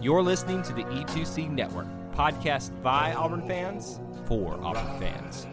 You're listening to the E2C Network, podcast by Auburn fans for Auburn fans.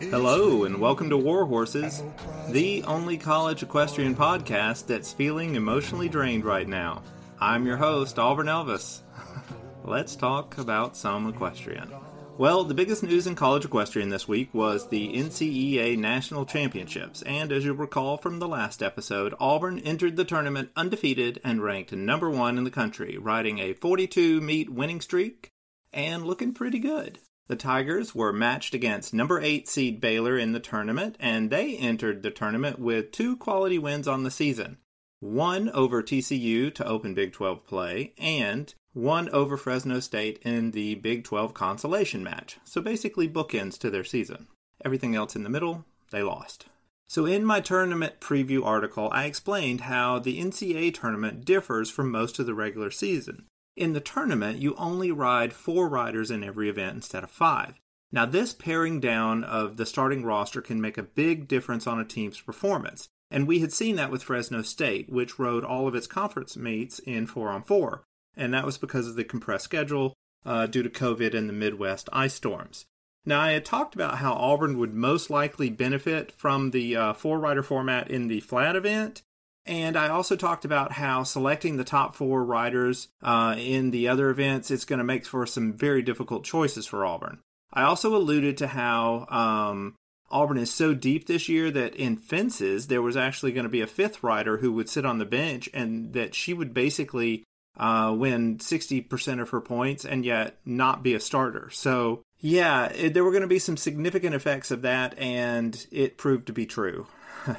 Hello, and welcome to War Horses, the only college equestrian podcast that's feeling emotionally drained right now. I'm your host, Auburn Elvis. Let's talk about some equestrian. Well, the biggest news in college equestrian this week was the NCEA National Championships, and as you'll recall from the last episode, Auburn entered the tournament undefeated and ranked number one in the country, riding a 42 meet winning streak and looking pretty good. The Tigers were matched against number 8 seed Baylor in the tournament, and they entered the tournament with two quality wins on the season one over TCU to open Big 12 play, and one over Fresno State in the Big 12 consolation match. So basically, bookends to their season. Everything else in the middle, they lost. So, in my tournament preview article, I explained how the NCAA tournament differs from most of the regular season. In the tournament, you only ride four riders in every event instead of five. Now, this paring down of the starting roster can make a big difference on a team's performance. And we had seen that with Fresno State, which rode all of its conference meets in 4 on 4. And that was because of the compressed schedule uh, due to COVID and the Midwest ice storms. Now, I had talked about how Auburn would most likely benefit from the uh, four rider format in the flat event. And I also talked about how selecting the top four riders uh, in the other events is going to make for some very difficult choices for Auburn. I also alluded to how um, Auburn is so deep this year that in fences, there was actually going to be a fifth rider who would sit on the bench and that she would basically uh, win 60% of her points and yet not be a starter. So, yeah, it, there were going to be some significant effects of that, and it proved to be true.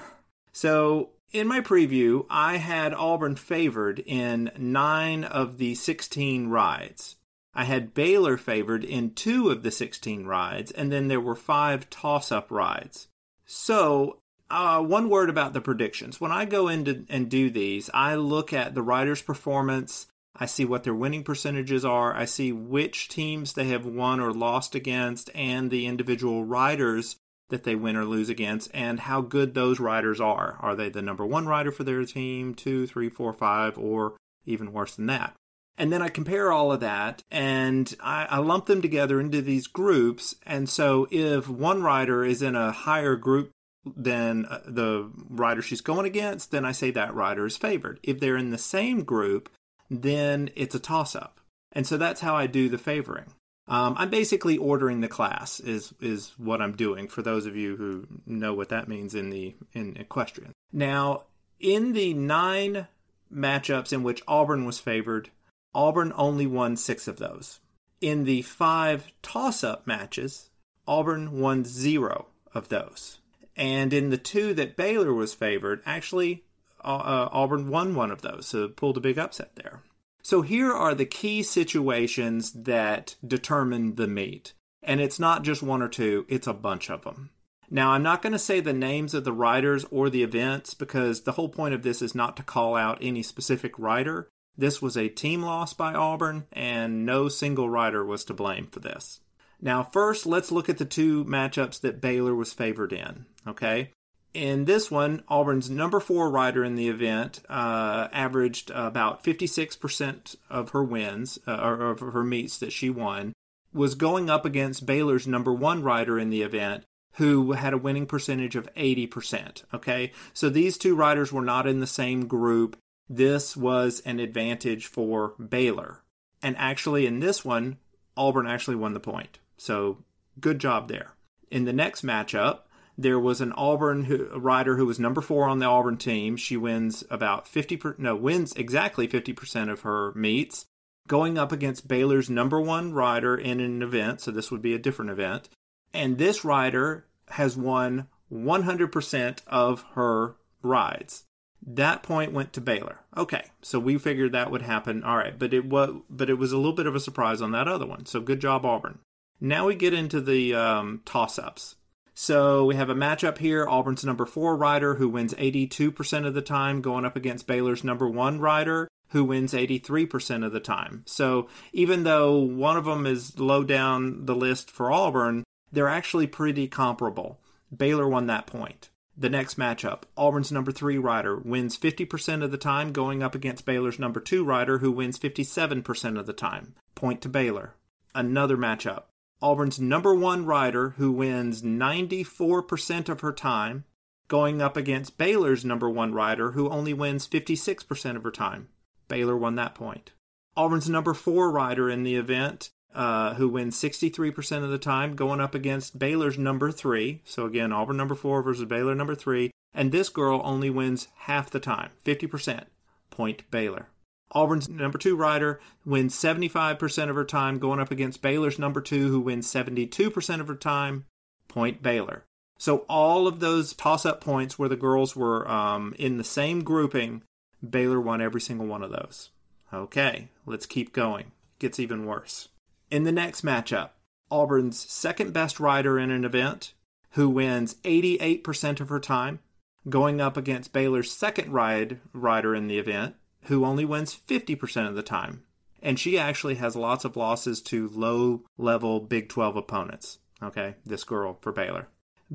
so, in my preview, I had Auburn favored in nine of the 16 rides. I had Baylor favored in two of the 16 rides, and then there were five toss up rides. So, uh, one word about the predictions. When I go in and do these, I look at the rider's performance. I see what their winning percentages are. I see which teams they have won or lost against and the individual riders that they win or lose against and how good those riders are. Are they the number one rider for their team, two, three, four, five, or even worse than that? And then I compare all of that and I, I, lump them together into these groups. And so if one rider is in a higher group than uh, the rider she's going against, then I say that rider is favored. If they're in the same group, then it's a toss up. And so that's how I do the favoring. Um, I'm basically ordering the class is is what I'm doing for those of you who know what that means in the in equestrian. Now, in the nine matchups in which Auburn was favored, Auburn only won six of those. In the five toss up matches, Auburn won zero of those. And in the two that Baylor was favored, actually, uh, Auburn won one of those, so pulled a big upset there. So here are the key situations that determine the meet. And it's not just one or two, it's a bunch of them. Now, I'm not going to say the names of the riders or the events because the whole point of this is not to call out any specific rider. This was a team loss by Auburn, and no single rider was to blame for this. Now, first, let's look at the two matchups that Baylor was favored in. Okay. In this one, Auburn's number four rider in the event uh, averaged about 56% of her wins, uh, or of her meets that she won, was going up against Baylor's number one rider in the event, who had a winning percentage of 80%. Okay, so these two riders were not in the same group this was an advantage for Baylor. And actually, in this one, Auburn actually won the point. So good job there. In the next matchup, there was an Auburn who, rider who was number four on the Auburn team. She wins about 50, per, no, wins exactly 50% of her meets, going up against Baylor's number one rider in an event. So this would be a different event. And this rider has won 100% of her rides. That point went to Baylor. Okay, so we figured that would happen. All right, but it was but it was a little bit of a surprise on that other one. So good job, Auburn. Now we get into the um, toss-ups. So we have a matchup here. Auburn's number four rider who wins 82% of the time, going up against Baylor's number one rider who wins 83% of the time. So even though one of them is low down the list for Auburn, they're actually pretty comparable. Baylor won that point. The next matchup, Auburn's number three rider wins 50% of the time, going up against Baylor's number two rider, who wins 57% of the time. Point to Baylor. Another matchup, Auburn's number one rider, who wins 94% of her time, going up against Baylor's number one rider, who only wins 56% of her time. Baylor won that point. Auburn's number four rider in the event, uh, who wins 63% of the time, going up against Baylor's number three. So again, Auburn number four versus Baylor number three. And this girl only wins half the time, 50%. Point Baylor. Auburn's number two rider wins 75% of her time, going up against Baylor's number two, who wins 72% of her time. Point Baylor. So all of those toss up points where the girls were um, in the same grouping Baylor won every single one of those. Okay, let's keep going. Gets even worse. In the next matchup, Auburn's second best rider in an event, who wins 88% of her time, going up against Baylor's second ride rider in the event, who only wins 50% of the time. And she actually has lots of losses to low level Big 12 opponents. Okay, this girl for Baylor.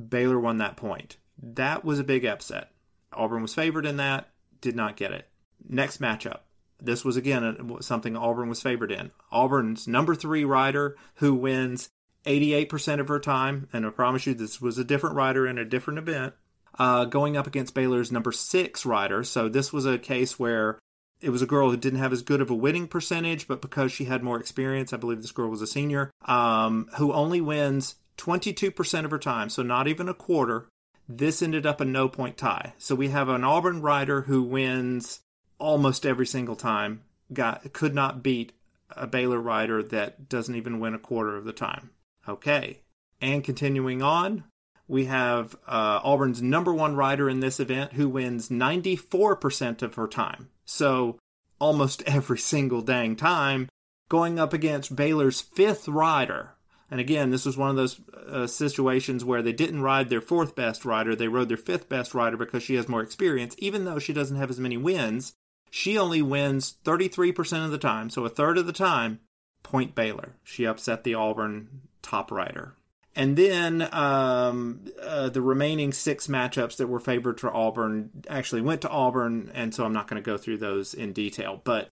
Baylor won that point. That was a big upset. Auburn was favored in that did not get it. Next matchup. This was again something Auburn was favored in. Auburn's number three rider who wins 88% of her time, and I promise you this was a different rider in a different event, uh, going up against Baylor's number six rider. So this was a case where it was a girl who didn't have as good of a winning percentage, but because she had more experience, I believe this girl was a senior, um, who only wins 22% of her time, so not even a quarter, this ended up a no point tie. So we have an Auburn rider who wins almost every single time. Got could not beat a Baylor rider that doesn't even win a quarter of the time. Okay. And continuing on, we have uh, Auburn's number one rider in this event who wins 94% of her time. So almost every single dang time, going up against Baylor's fifth rider and again, this was one of those uh, situations where they didn't ride their fourth best rider. They rode their fifth best rider because she has more experience. Even though she doesn't have as many wins, she only wins 33% of the time. So a third of the time, Point Baylor. She upset the Auburn top rider. And then um, uh, the remaining six matchups that were favored to Auburn actually went to Auburn, and so I'm not going to go through those in detail. But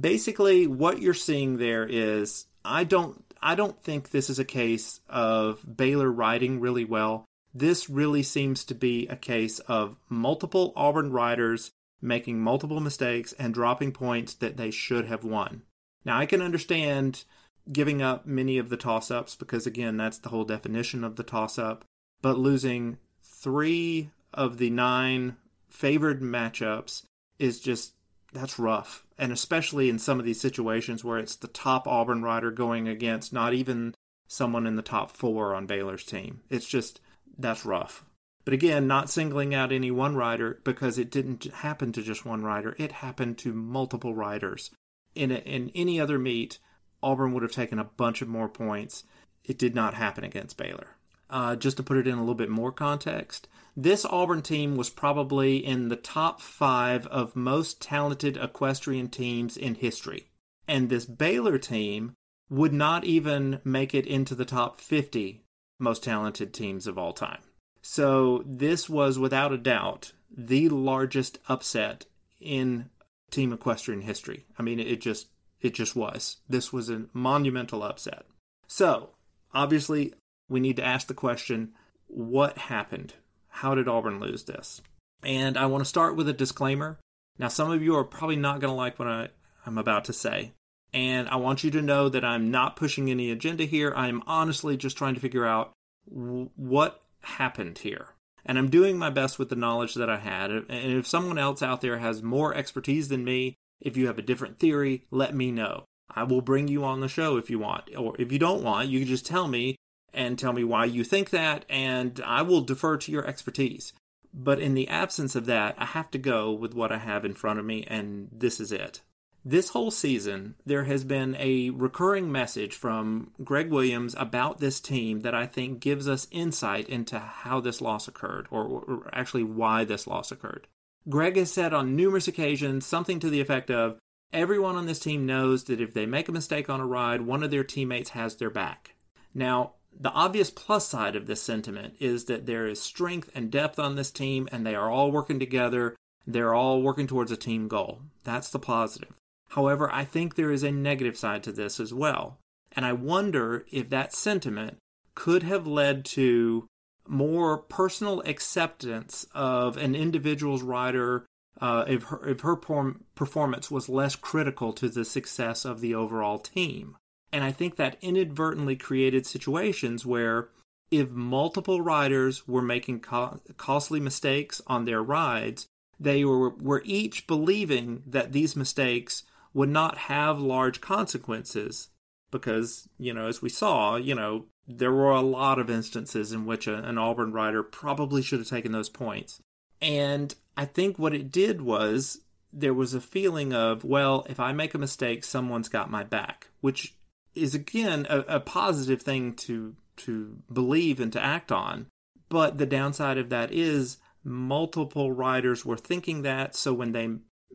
basically, what you're seeing there is I don't I don't think this is a case of Baylor riding really well. This really seems to be a case of multiple Auburn riders making multiple mistakes and dropping points that they should have won. Now, I can understand giving up many of the toss ups because, again, that's the whole definition of the toss up, but losing three of the nine favored matchups is just that's rough. And especially in some of these situations where it's the top Auburn rider going against not even someone in the top four on Baylor's team. It's just, that's rough. But again, not singling out any one rider because it didn't happen to just one rider, it happened to multiple riders. In, a, in any other meet, Auburn would have taken a bunch of more points. It did not happen against Baylor. Uh, just to put it in a little bit more context, this Auburn team was probably in the top five of most talented equestrian teams in history. And this Baylor team would not even make it into the top 50 most talented teams of all time. So this was without a doubt the largest upset in team equestrian history. I mean, it just it just was. This was a monumental upset. So, obviously, we need to ask the question what happened? How did Auburn lose this? And I want to start with a disclaimer. Now, some of you are probably not going to like what I, I'm about to say. And I want you to know that I'm not pushing any agenda here. I'm honestly just trying to figure out what happened here. And I'm doing my best with the knowledge that I had. And if someone else out there has more expertise than me, if you have a different theory, let me know. I will bring you on the show if you want. Or if you don't want, you can just tell me and tell me why you think that, and I will defer to your expertise. But in the absence of that, I have to go with what I have in front of me, and this is it. This whole season, there has been a recurring message from Greg Williams about this team that I think gives us insight into how this loss occurred, or, or actually why this loss occurred. Greg has said on numerous occasions something to the effect of everyone on this team knows that if they make a mistake on a ride, one of their teammates has their back. Now, the obvious plus side of this sentiment is that there is strength and depth on this team, and they are all working together. They're all working towards a team goal. That's the positive. However, I think there is a negative side to this as well. And I wonder if that sentiment could have led to more personal acceptance of an individual's rider uh, if her, if her performance was less critical to the success of the overall team. And I think that inadvertently created situations where if multiple riders were making co- costly mistakes on their rides, they were, were each believing that these mistakes would not have large consequences because, you know, as we saw, you know, there were a lot of instances in which a, an Auburn rider probably should have taken those points. And I think what it did was there was a feeling of, well, if I make a mistake, someone's got my back, which is again a, a positive thing to to believe and to act on. But the downside of that is multiple riders were thinking that, so when they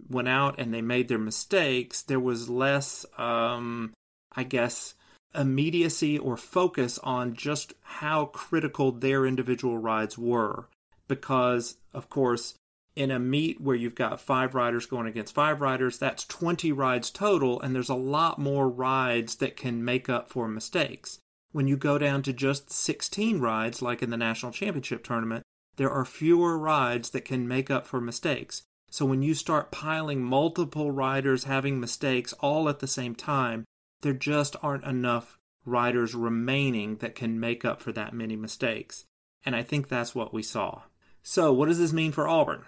went out and they made their mistakes, there was less, um, I guess, immediacy or focus on just how critical their individual rides were. Because, of course, in a meet where you've got five riders going against five riders, that's 20 rides total, and there's a lot more rides that can make up for mistakes. When you go down to just 16 rides, like in the national championship tournament, there are fewer rides that can make up for mistakes. So when you start piling multiple riders having mistakes all at the same time, there just aren't enough riders remaining that can make up for that many mistakes. And I think that's what we saw. So, what does this mean for Auburn?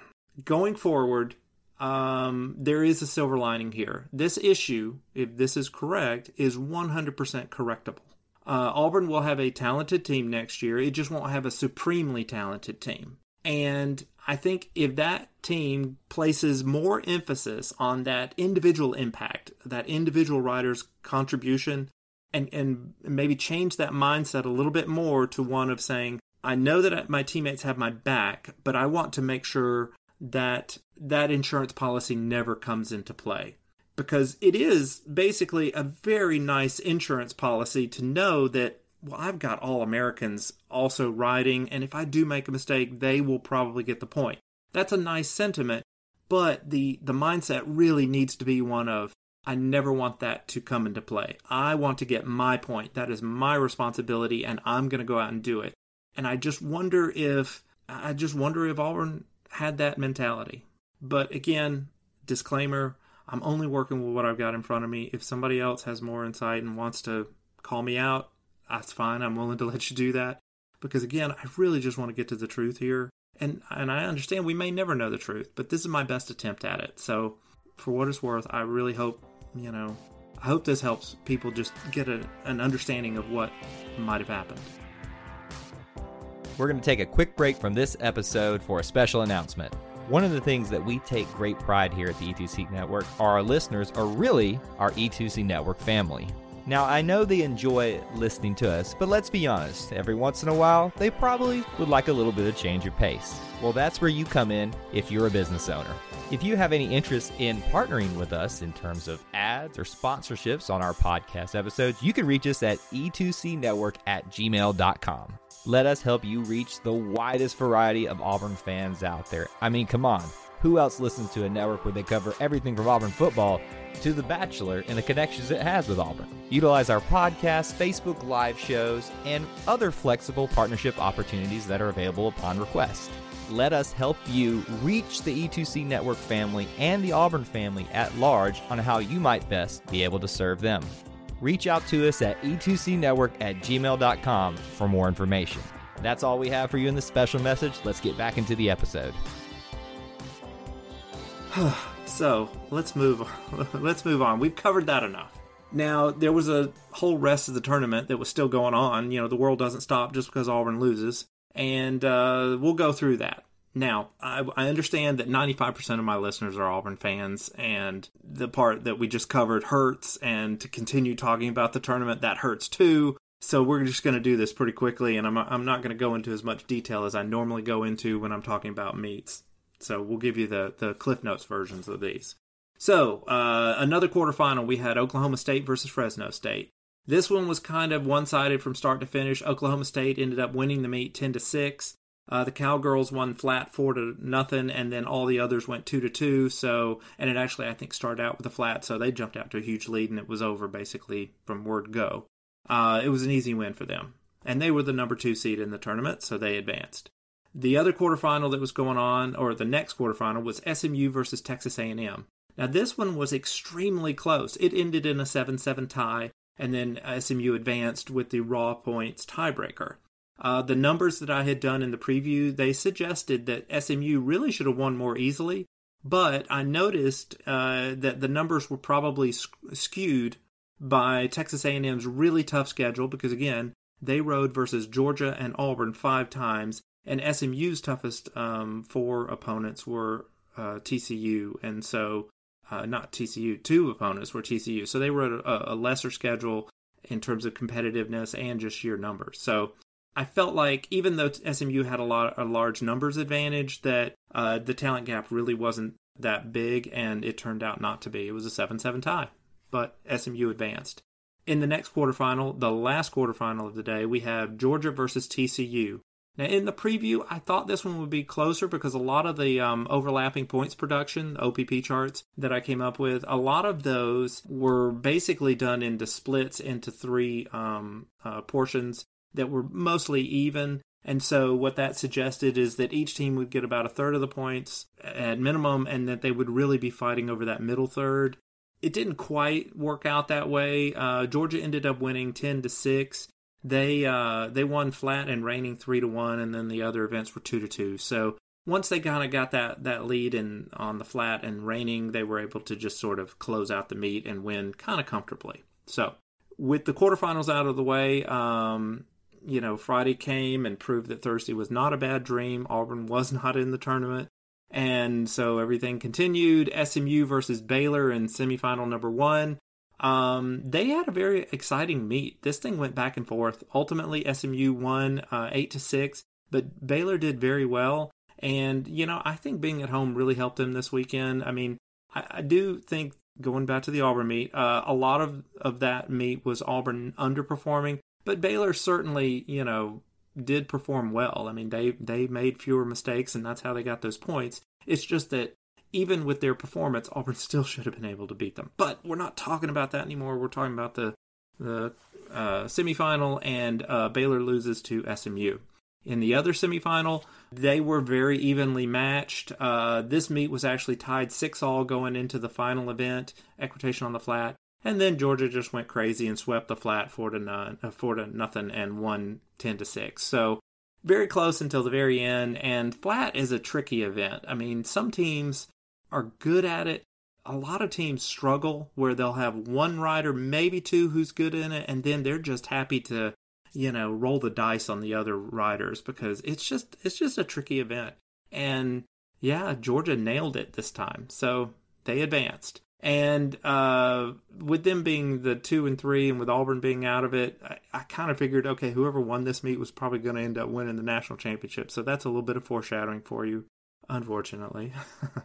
Going forward, um, there is a silver lining here. This issue, if this is correct, is 100% correctable. Uh, Auburn will have a talented team next year. It just won't have a supremely talented team. And I think if that team places more emphasis on that individual impact, that individual rider's contribution, and, and maybe change that mindset a little bit more to one of saying, I know that my teammates have my back, but I want to make sure that that insurance policy never comes into play. Because it is basically a very nice insurance policy to know that well, I've got all Americans also riding, and if I do make a mistake, they will probably get the point. That's a nice sentiment, but the, the mindset really needs to be one of, I never want that to come into play. I want to get my point. That is my responsibility, and I'm going to go out and do it. And I just wonder if, I just wonder if Auburn had that mentality. But again, disclaimer, I'm only working with what I've got in front of me. If somebody else has more insight and wants to call me out, that's fine. I'm willing to let you do that because again, I really just want to get to the truth here. And and I understand we may never know the truth, but this is my best attempt at it. So, for what it's worth, I really hope, you know, I hope this helps people just get a, an understanding of what might have happened. We're going to take a quick break from this episode for a special announcement. One of the things that we take great pride here at the E2C Network are our listeners are really our E2C Network family. Now, I know they enjoy listening to us, but let's be honest, every once in a while, they probably would like a little bit of change of pace. Well, that's where you come in if you're a business owner. If you have any interest in partnering with us in terms of ads or sponsorships on our podcast episodes, you can reach us at e2cnetwork at gmail.com. Let us help you reach the widest variety of Auburn fans out there. I mean, come on. Who else listens to a network where they cover everything from Auburn football to The Bachelor and the connections it has with Auburn. Utilize our podcast, Facebook Live shows, and other flexible partnership opportunities that are available upon request. Let us help you reach the E2C Network family and the Auburn family at large on how you might best be able to serve them. Reach out to us at e2cnetwork at gmail.com for more information. That's all we have for you in this special message. Let's get back into the episode. So let's move. Let's move on. We've covered that enough. Now, there was a whole rest of the tournament that was still going on. You know, the world doesn't stop just because Auburn loses. And uh, we'll go through that. Now, I, I, understand that 95% of my listeners are Auburn fans, and the part that we just covered hurts, and to continue talking about the tournament, that hurts too. So we're just going to do this pretty quickly, and I'm, I'm not going to go into as much detail as I normally go into when I'm talking about meets. So we'll give you the, the Cliff Notes versions of these. So, uh, another quarterfinal, we had Oklahoma State versus Fresno State. This one was kind of one sided from start to finish. Oklahoma State ended up winning the meet 10 to 6. Uh, the Cowgirls won flat four to nothing, and then all the others went two to two. So, and it actually I think started out with a flat, so they jumped out to a huge lead, and it was over basically from word go. Uh, it was an easy win for them, and they were the number two seed in the tournament, so they advanced. The other quarterfinal that was going on, or the next quarterfinal, was SMU versus Texas A&M. Now, this one was extremely close. It ended in a 7 7 tie, and then SMU advanced with the raw points tiebreaker. Uh, the numbers that I had done in the preview, they suggested that SMU really should have won more easily, but I noticed uh, that the numbers were probably skewed by Texas A&M's really tough schedule because again, they rode versus Georgia and Auburn five times, and SMU's toughest um, four opponents were uh, TCU, and so uh, not TCU, two opponents were TCU. So they were a, a lesser schedule in terms of competitiveness and just sheer numbers. So I felt like even though SMU had a lot a large numbers advantage, that uh, the talent gap really wasn't that big, and it turned out not to be. It was a seven-seven tie, but SMU advanced. In the next quarterfinal, the last quarterfinal of the day, we have Georgia versus TCU. Now, in the preview, I thought this one would be closer because a lot of the um, overlapping points production, OPP charts that I came up with, a lot of those were basically done into splits into three um, uh, portions that were mostly even. And so, what that suggested is that each team would get about a third of the points at minimum, and that they would really be fighting over that middle third. It didn't quite work out that way. Uh, Georgia ended up winning 10 to 6 they uh, they won flat and reining three to one, and then the other events were two to two. So once they kind of got that that lead and on the flat and reining, they were able to just sort of close out the meet and win kind of comfortably. So with the quarterfinals out of the way, um, you know, Friday came and proved that Thursday was not a bad dream. Auburn was not in the tournament. And so everything continued. SMU versus Baylor in semifinal number one. Um, they had a very exciting meet. This thing went back and forth. Ultimately, SMU won uh, eight to six, but Baylor did very well. And you know, I think being at home really helped them this weekend. I mean, I, I do think going back to the Auburn meet, uh, a lot of of that meet was Auburn underperforming, but Baylor certainly, you know, did perform well. I mean, they they made fewer mistakes, and that's how they got those points. It's just that even with their performance, Auburn still should have been able to beat them. But we're not talking about that anymore. We're talking about the the uh, semifinal, and uh, Baylor loses to SMU. In the other semifinal, they were very evenly matched. Uh, this meet was actually tied six all going into the final event, equitation on the flat, and then Georgia just went crazy and swept the flat four to none, uh, four to nothing, and won ten to six. So very close until the very end. And flat is a tricky event. I mean, some teams are good at it. A lot of teams struggle where they'll have one rider, maybe two, who's good in it, and then they're just happy to, you know, roll the dice on the other riders because it's just it's just a tricky event. And yeah, Georgia nailed it this time, so they advanced. And uh, with them being the two and three, and with Auburn being out of it, I, I kind of figured, okay, whoever won this meet was probably going to end up winning the national championship. So that's a little bit of foreshadowing for you, unfortunately.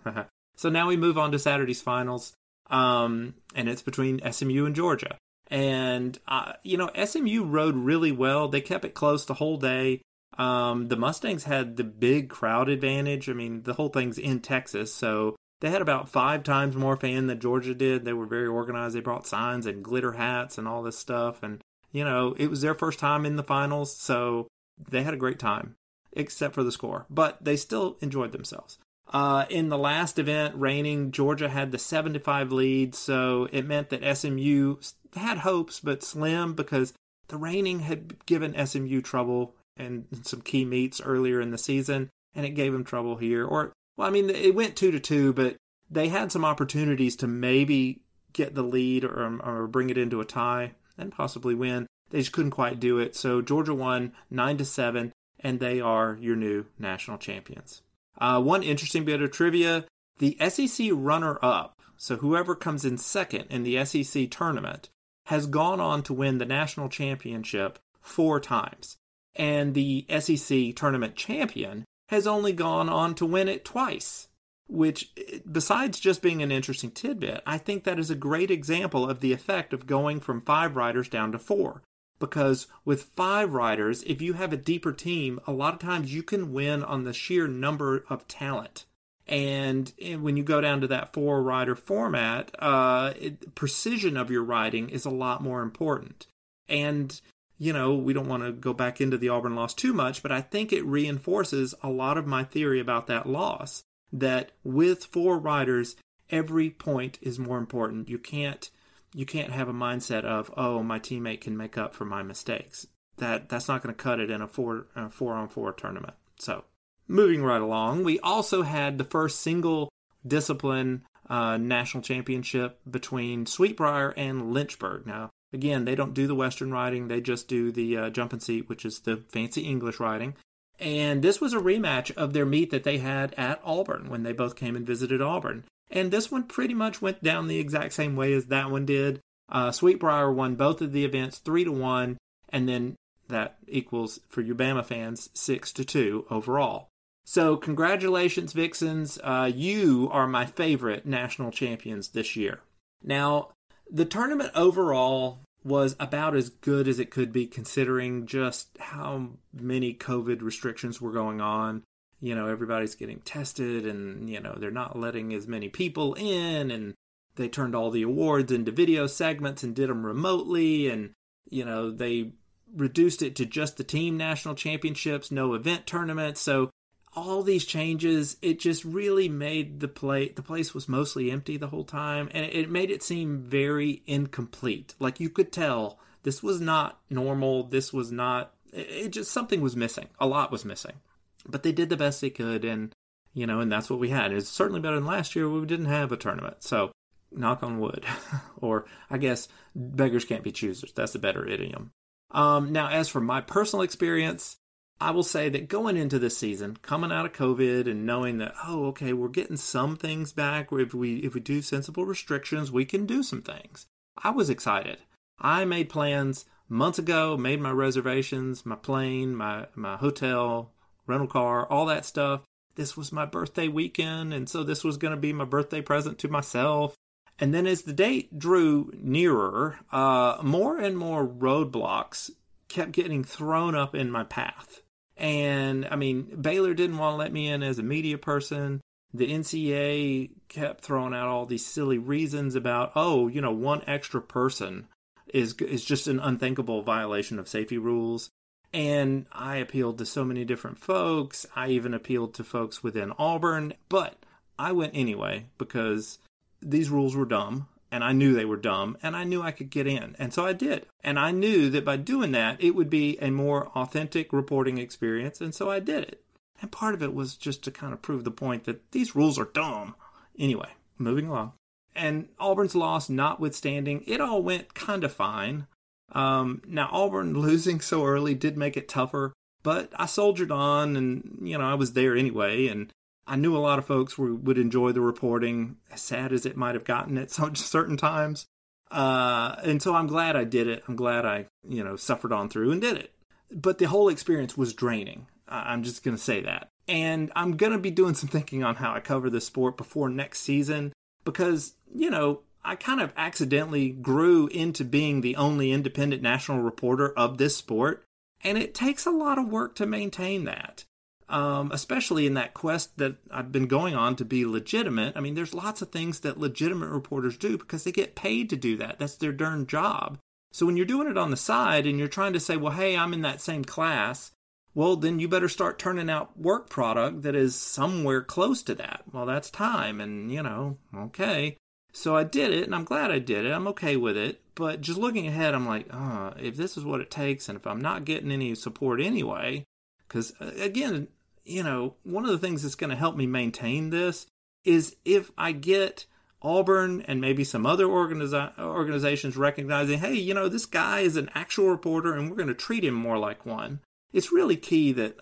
So now we move on to Saturday's finals, um, and it's between SMU and Georgia. And uh, you know, SMU rode really well. They kept it close the whole day. Um, the Mustangs had the big crowd advantage. I mean, the whole thing's in Texas, so they had about five times more fan than Georgia did. They were very organized. They brought signs and glitter hats and all this stuff. And you know, it was their first time in the finals, so they had a great time, except for the score. But they still enjoyed themselves. Uh, in the last event, reining, Georgia had the 75 lead, so it meant that SMU had hopes, but slim because the reining had given SMU trouble in some key meets earlier in the season, and it gave them trouble here. Or, well, I mean, it went two to two, but they had some opportunities to maybe get the lead or, or bring it into a tie and possibly win. They just couldn't quite do it. So Georgia won nine to seven, and they are your new national champions. Uh, one interesting bit of trivia: the SEC runner-up, so whoever comes in second in the SEC tournament, has gone on to win the national championship four times, and the SEC tournament champion has only gone on to win it twice which, besides just being an interesting tidbit, I think that is a great example of the effect of going from five riders down to four. Because with five riders, if you have a deeper team, a lot of times you can win on the sheer number of talent. And when you go down to that four rider format, uh, it, precision of your riding is a lot more important. And, you know, we don't want to go back into the Auburn loss too much, but I think it reinforces a lot of my theory about that loss that with four riders, every point is more important. You can't you can't have a mindset of oh my teammate can make up for my mistakes. That that's not going to cut it in a four a four on four tournament. So moving right along, we also had the first single discipline uh, national championship between Sweet Briar and Lynchburg. Now again, they don't do the Western riding; they just do the uh, jump and seat, which is the fancy English riding. And this was a rematch of their meet that they had at Auburn when they both came and visited Auburn. And this one pretty much went down the exact same way as that one did. Uh, Sweet Briar won both of the events three to one, and then that equals for you Bama fans six to two overall. So congratulations, Vixens! Uh, you are my favorite national champions this year. Now, the tournament overall was about as good as it could be considering just how many COVID restrictions were going on. You know, everybody's getting tested and, you know, they're not letting as many people in and they turned all the awards into video segments and did them remotely and, you know, they reduced it to just the team national championships, no event tournaments. So all these changes, it just really made the play the place was mostly empty the whole time, and it made it seem very incomplete. Like you could tell this was not normal. This was not. It just something was missing. A lot was missing, but they did the best they could, and you know, and that's what we had. It's certainly better than last year. We didn't have a tournament, so knock on wood, or I guess beggars can't be choosers. That's a better idiom. Um, now, as for my personal experience, I will say that going into this season, coming out of COVID and knowing that, oh, okay, we're getting some things back. If we if we do sensible restrictions, we can do some things. I was excited. I made plans months ago, made my reservations, my plane, my my hotel, rental car, all that stuff. This was my birthday weekend, and so this was going to be my birthday present to myself. And then as the date drew nearer, uh, more and more roadblocks kept getting thrown up in my path. And I mean, Baylor didn't want to let me in as a media person. The NCA kept throwing out all these silly reasons about, oh, you know, one extra person is is just an unthinkable violation of safety rules. And I appealed to so many different folks. I even appealed to folks within Auburn, but I went anyway because these rules were dumb and I knew they were dumb, and I knew I could get in. And so I did. And I knew that by doing that, it would be a more authentic reporting experience, and so I did it. And part of it was just to kind of prove the point that these rules are dumb. Anyway, moving along. And Auburn's loss notwithstanding, it all went kind of fine. Um, now, Auburn losing so early did make it tougher, but I soldiered on and, you know, I was there anyway. And I knew a lot of folks were, would enjoy the reporting, as sad as it might have gotten at some certain times. Uh, and so I'm glad I did it. I'm glad I, you know, suffered on through and did it. But the whole experience was draining. I'm just to say that. And I'm to be doing some thinking on how I cover this sport before next season because, you know, I kind of accidentally grew into being the only independent national reporter of this sport. And it takes a lot of work to maintain that um, especially in that quest that I've been going on to be legitimate. I mean, there's lots of things that legitimate reporters do because they get paid to do that. That's their darn job. So when you're doing it on the side and you're trying to say, well, hey, I'm in that same class, well, then you better start turning out work product that is somewhere close to that. Well, that's time. And, you know, okay. So I did it and I'm glad I did it. I'm okay with it. But just looking ahead, I'm like, oh, if this is what it takes and if I'm not getting any support anyway, because uh, again, you know, one of the things that's going to help me maintain this is if I get Auburn and maybe some other organiza- organizations recognizing, hey, you know, this guy is an actual reporter and we're going to treat him more like one. It's really key that,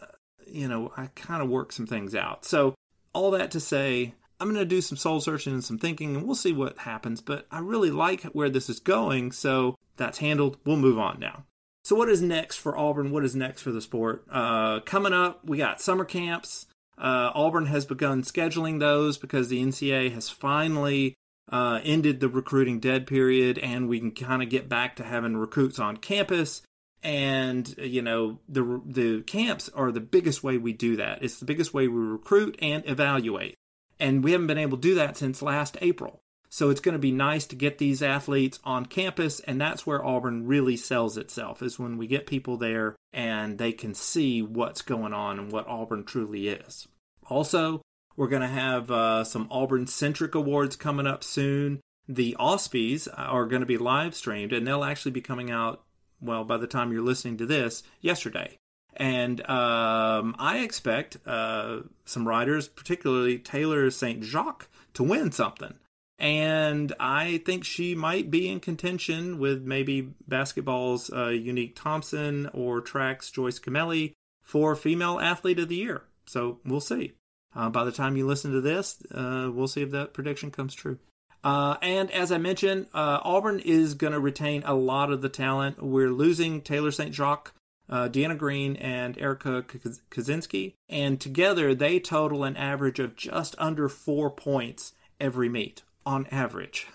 you know, I kind of work some things out. So, all that to say, I'm going to do some soul searching and some thinking and we'll see what happens. But I really like where this is going. So, that's handled. We'll move on now. So, what is next for Auburn? What is next for the sport? Uh, coming up, we got summer camps. Uh, Auburn has begun scheduling those because the NCAA has finally uh, ended the recruiting dead period, and we can kind of get back to having recruits on campus. And you know the the camps are the biggest way we do that. It's the biggest way we recruit and evaluate, and we haven't been able to do that since last April. So it's going to be nice to get these athletes on campus, and that's where Auburn really sells itself, is when we get people there and they can see what's going on and what Auburn truly is. Also, we're going to have uh, some Auburn centric awards coming up soon. The OSPYs are going to be live streamed, and they'll actually be coming out, well, by the time you're listening to this, yesterday. And um, I expect uh, some riders, particularly Taylor St. Jacques, to win something. And I think she might be in contention with maybe basketball's uh, Unique Thompson or track's Joyce Kimeli for Female Athlete of the Year. So we'll see. Uh, by the time you listen to this, uh, we'll see if that prediction comes true. Uh, and as I mentioned, uh, Auburn is going to retain a lot of the talent. We're losing Taylor St. Jacques, uh, Deanna Green, and Erica Kaczynski. And together, they total an average of just under four points every meet on average,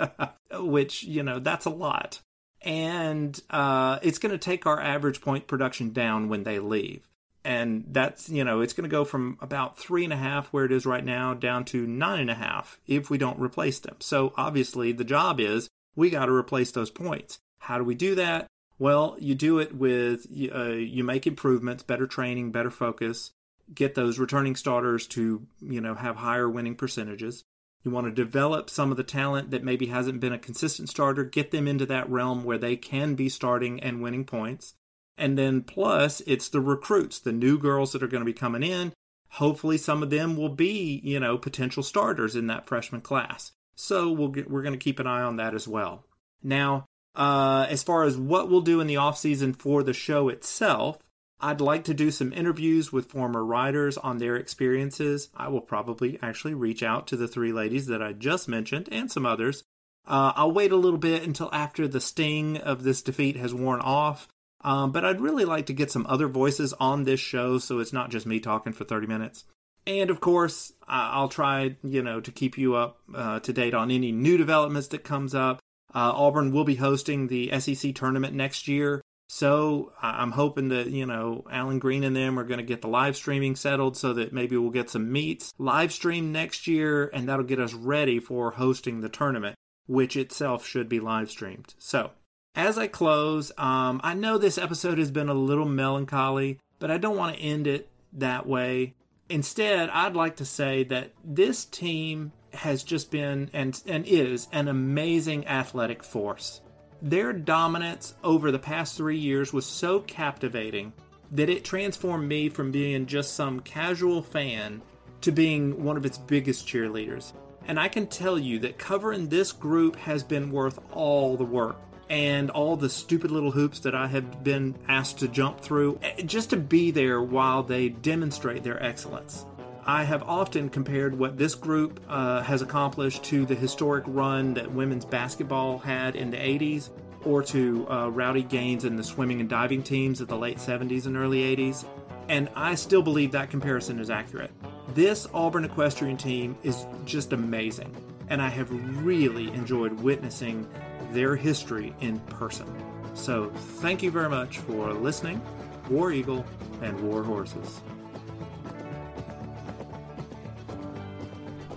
which, you know, that's a lot. And uh, it's going to take our average point production down when they leave. And that's, you know, it's going to go from about three and a half, where it is right now, down to nine and a half if we don't replace them. So obviously, the job is we got to replace those points. How do we do that? Well, you do it with, uh, you make improvements, better training, better focus, get those returning starters to, you know, have higher winning percentages. You want to develop some of the talent that maybe hasn't been a consistent starter, get them into that realm where they can be starting and winning points. And then plus, it's the recruits, the new girls that are going to be coming in. Hopefully, some of them will be, you know, potential starters in that freshman class. So we'll get, we're going to keep an eye on that as well. Now, uh, as far as what we'll do in the off season for the show itself, I'd like to do some interviews with former writers on their experiences. I will probably actually reach out to the three ladies that I just mentioned and some others. Uh, I'll wait a little bit until after the sting of this defeat has worn off. Um, but I'd really like to get some other voices on this show so it's not just me talking for 30 minutes. And of course, I'll try, you know, to keep you up uh, to date on any new developments that comes up. Uh, Auburn will be hosting the SEC tournament next year. So I'm hoping that, you know, Allen Greene and them are going to get the live streaming settled so that maybe we'll get some meets live stream next year and that'll get us ready for hosting the tournament, which itself should be live streamed. So as I close, um, I know this episode has been a little melancholy, but I don't want to end it that way. Instead, I'd like to say that this team has just been and, and is an amazing athletic force. Their dominance over the past three years was so captivating that it transformed me from being just some casual fan to being one of its biggest cheerleaders. And I can tell you that covering this group has been worth all the work and all the stupid little hoops that I have been asked to jump through eh, just to be there while they demonstrate their excellence. I have often compared what this group uh, has accomplished to the historic run that women's basketball had in the 80s, or to uh, Rowdy Gaines and the swimming and diving teams of the late 70s and early 80s. And I still believe that comparison is accurate. This Auburn equestrian team is just amazing, and I have really enjoyed witnessing their history in person. So, thank you very much for listening. War Eagle and War Horses.